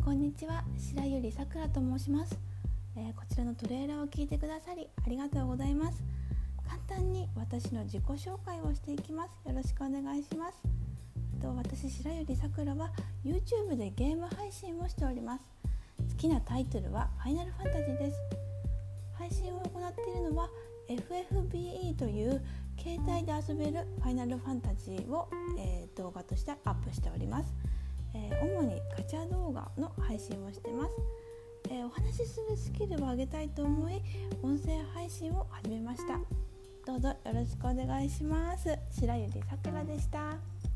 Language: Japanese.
こんにちは。白百合さくらと申します、えー、こちらのトレーラーを聞いてくださりありがとうございます。簡単に私の自己紹介をしていきます。よろしくお願いします。と私白百合さくらは YouTube でゲーム配信をしております。好きなタイトルはファイナルファンタジーです。配信を行っているのは FFBE という携帯で遊べるファイナルファンタジーを、えー、動画としてアップしております。えー、主にガチャ動画の配信をしてます、えー、お話しするスキルを上げたいと思い音声配信を始めました。どうぞよろしくお願いします。白百合さくらでした。